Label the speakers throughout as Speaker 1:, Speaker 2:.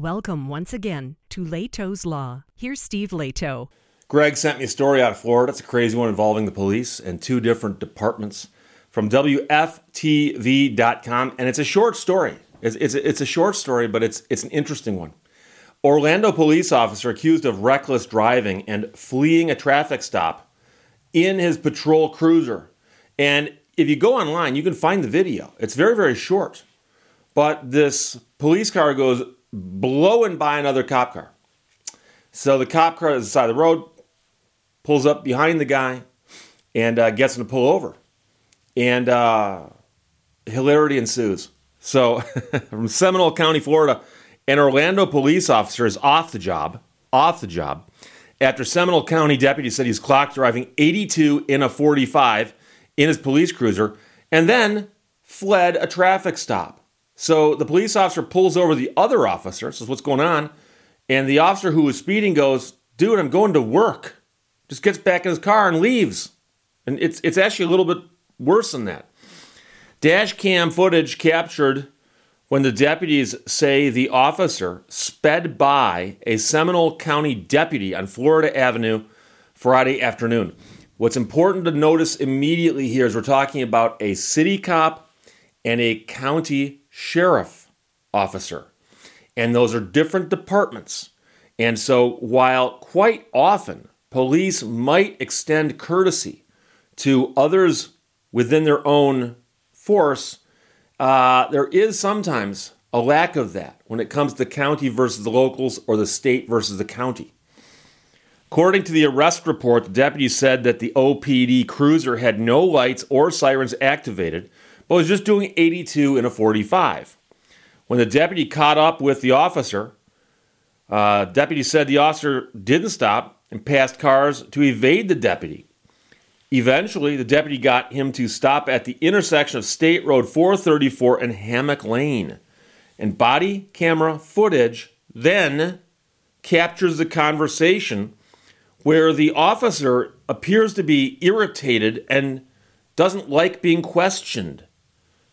Speaker 1: Welcome once again to Lehto's Law. Here's Steve Lehto.
Speaker 2: Greg sent me a story out of Florida. It's a crazy one involving the police and two different departments from WFTV.com. And it's a short story. It's, it's, it's a short story, but it's, it's an interesting one. Orlando police officer accused of reckless driving and fleeing a traffic stop in his patrol cruiser. And if you go online, you can find the video. It's very, very short. But this police car goes blowing by another cop car. So the cop car is the side of the road, pulls up behind the guy, and uh, gets him to pull over. And uh, hilarity ensues. So from Seminole County, Florida, an Orlando police officer is off the job, off the job, after Seminole County deputy said he's clocked driving 82 in a 45 in his police cruiser, and then fled a traffic stop. So the police officer pulls over the other officer, says, What's going on? And the officer who was speeding goes, Dude, I'm going to work. Just gets back in his car and leaves. And it's, it's actually a little bit worse than that. Dash cam footage captured when the deputies say the officer sped by a Seminole County deputy on Florida Avenue Friday afternoon. What's important to notice immediately here is we're talking about a city cop and a county sheriff officer. And those are different departments. And so, while quite often police might extend courtesy to others within their own force, uh, there is sometimes a lack of that when it comes to county versus the locals or the state versus the county. According to the arrest report, the deputy said that the OPD cruiser had no lights or sirens activated, but was just doing 82 in a 45. When the deputy caught up with the officer, uh, deputy said the officer didn't stop and passed cars to evade the deputy. Eventually, the deputy got him to stop at the intersection of State Road 434 and Hammock Lane. And body camera footage then captures the conversation where the officer appears to be irritated and doesn't like being questioned.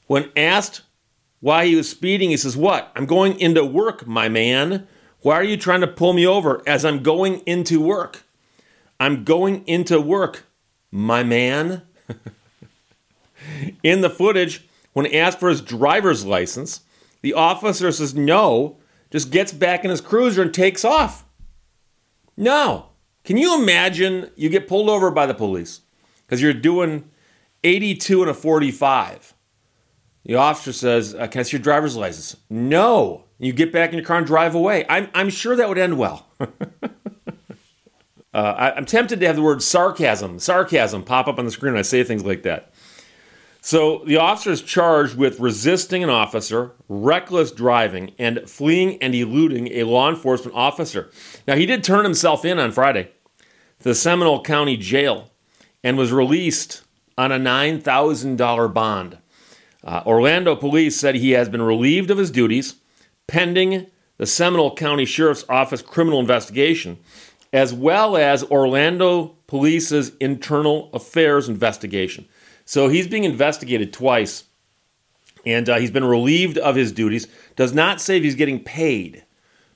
Speaker 2: When asked why he was speeding, he says, What? I'm going into work, my man. Why are you trying to pull me over as I'm going into work? I'm going into work my man. in the footage, when asked for his driver's license, the officer says no, just gets back in his cruiser and takes off. No. Can you imagine you get pulled over by the police because you're doing 82 and a 45? The officer says, uh, Can I see your driver's license? No. You get back in your car and drive away. I'm, I'm sure that would end well. Uh, I, am tempted to have the word sarcasm, sarcasm pop up on the screen when I say things like that. So the officer is charged with resisting an officer, reckless driving, and fleeing and eluding a law enforcement officer. Now, he did turn himself in on Friday to the Seminole County Jail and was released on a $9,000 bond. Uh, Orlando police said he has been relieved of his duties pending the Seminole County Sheriff's Office criminal investigation as well as Orlando Police's internal affairs investigation. So he's being investigated twice, and uh, he's been relieved of his duties. Does not say he's getting paid,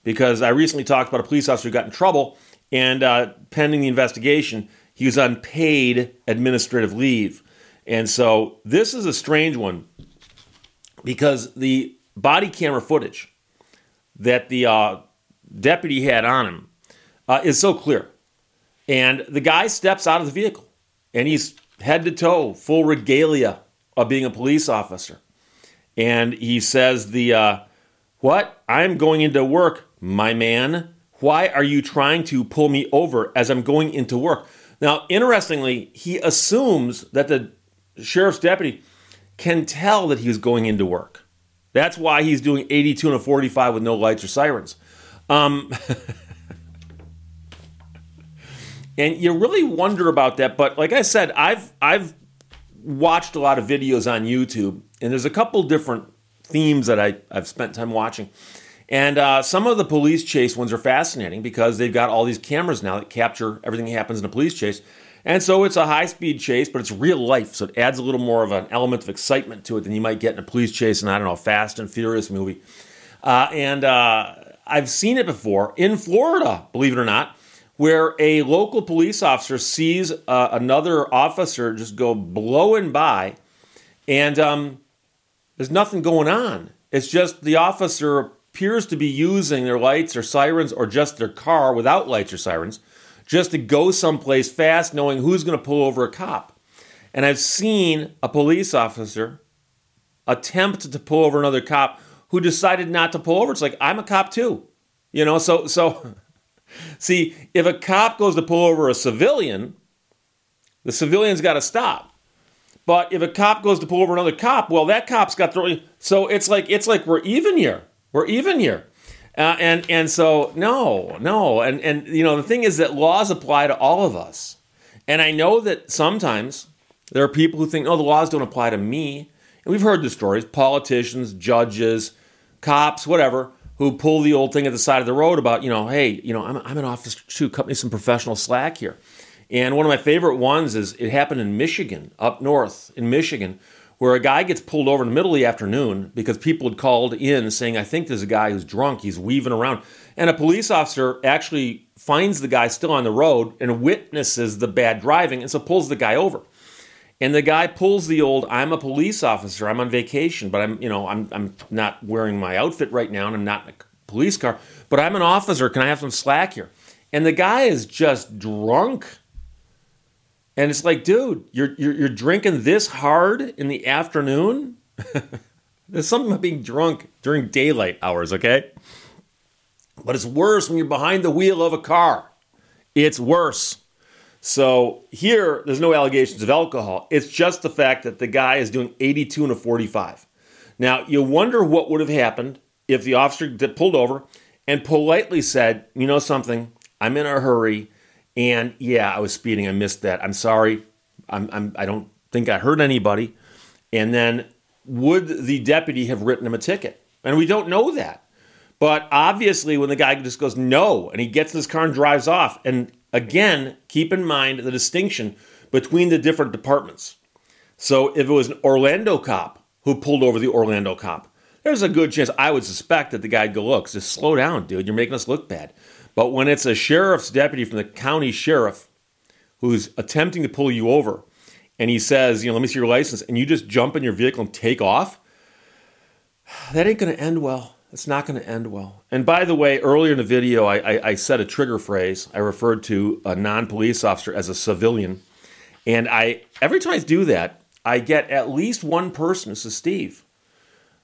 Speaker 2: because I recently talked about a police officer who got in trouble, and uh, pending the investigation, he was on paid administrative leave. And so this is a strange one because the body camera footage that the uh, deputy had on him uh, is so clear. And the guy steps out of the vehicle and he's head to toe, full regalia of being a police officer. And he says, "The uh, what? I'm going into work, my man. Why are you trying to pull me over as I'm going into work?" Now, interestingly, he assumes that the sheriff's deputy can tell that he's going into work. That's why he's doing 82 and a 45 with no lights or sirens. Um, and you really wonder about that. But like I said, I've I've watched a lot of videos on YouTube, and there's a couple different themes that I, I've spent time watching. And uh, some of the police chase ones are fascinating because they've got all these cameras now that capture everything that happens in a police chase. And so it's a high speed chase, but it's real life. So it adds a little more of an element of excitement to it than you might get in a police chase in, I don't know, Fast and Furious movie. Uh, and uh, I've seen it before in Florida, believe it or not, where a local police officer sees uh, another officer just go blowing by, and um, there's nothing going on. It's just the officer appears to be using their lights or sirens or just their car without lights or sirens just to go someplace fast, knowing who's going to pull over a cop. And I've seen a police officer attempt to pull over another cop who decided not to pull over. It's like, I'm a cop too. You know, so so See, if a cop goes to pull over a civilian, the civilian's got to stop. But if a cop goes to pull over another cop, well, that cop's got to. So it's like it's like we're even here. We're even here. Uh, and and so no, no, and and you know the thing is that laws apply to all of us. And I know that sometimes there are people who think, oh, the laws don't apply to me. And we've heard the stories: politicians, judges, cops, whatever who pull the old thing at the side of the road about, you know, hey, you know, I'm, I'm an officer too, cut me some professional slack here. And one of my favorite ones is it happened in Michigan, up north in Michigan, where a guy gets pulled over in the middle of the afternoon because people had called in saying, I think there's a guy who's drunk, he's weaving around. And a police officer actually finds the guy still on the road and witnesses the bad driving and so pulls the guy over. And the guy pulls the old, I'm a police officer, I'm on vacation, but I'm, you know, I'm, I'm not wearing my outfit right now and I'm not in a police car, but I'm an officer. Can I have some slack here? And the guy is just drunk. And it's like, dude, you're, you're, you're drinking this hard in the afternoon? There's something about being drunk during daylight hours, okay? But it's worse when you're behind the wheel of a car. It's worse. So here, there's no allegations of alcohol. It's just the fact that the guy is doing 82 and a 45. Now, you wonder what would have happened if the officer pulled over and politely said, You know something? I'm in a hurry. And yeah, I was speeding. I missed that. I'm sorry. I'm, I'm, I don't think I hurt anybody. And then would the deputy have written him a ticket? And we don't know that. But obviously, when the guy just goes no and he gets in his car and drives off, and Again, keep in mind the distinction between the different departments. So if it was an Orlando cop who pulled over the Orlando cop, there's a good chance I would suspect that the guy'd go, look, just slow down, dude. You're making us look bad. But when it's a sheriff's deputy from the county sheriff who's attempting to pull you over and he says, you know, let me see your license, and you just jump in your vehicle and take off, that ain't going to end well. It's not going to end well. And by the way, earlier in the video, I, I, I said a trigger phrase. I referred to a non police officer as a civilian. And I every time I do that, I get at least one person who says, Steve,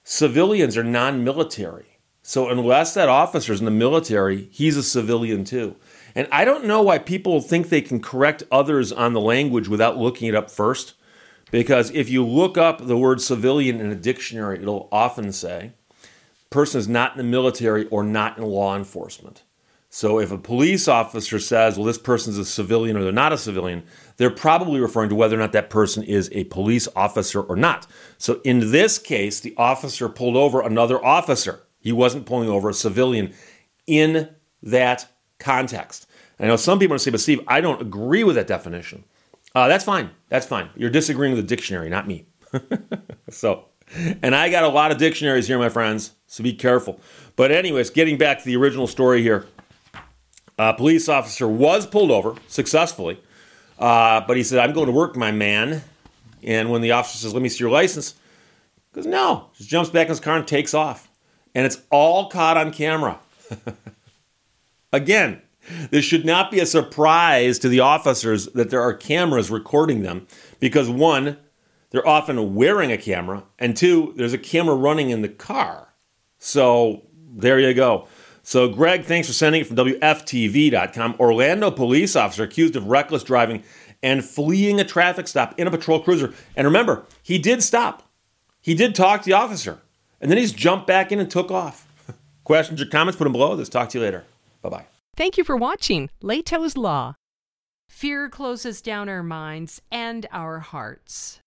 Speaker 2: civilians are non military. So unless that officer is in the military, he's a civilian too. And I don't know why people think they can correct others on the language without looking it up first. Because if you look up the word civilian in a dictionary, it'll often say person is not in the military or not in law enforcement. So if a police officer says, well, this person's a civilian or they're not a civilian, they're probably referring to whether or not that person is a police officer or not. So in this case, the officer pulled over another officer. He wasn't pulling over a civilian in that context. I know some people are say, but Steve, I don't agree with that definition. Uh, that's fine. That's fine. You're disagreeing with the dictionary, not me. so and I got a lot of dictionaries here, my friends, so be careful. But, anyways, getting back to the original story here a police officer was pulled over successfully, uh, but he said, I'm going to work, my man. And when the officer says, Let me see your license, he goes, No, just jumps back in his car and takes off. And it's all caught on camera. Again, this should not be a surprise to the officers that there are cameras recording them because, one, they're often wearing a camera, and two, there's a camera running in the car. So there you go. So, Greg, thanks for sending it from WFTV.com. Orlando police officer accused of reckless driving and fleeing a traffic stop in a patrol cruiser. And remember, he did stop. He did talk to the officer, and then he's jumped back in and took off. Questions or comments, put them below. Let's talk to you later. Bye bye.
Speaker 1: Thank you for watching Lehto's Law. Fear closes down our minds and our hearts.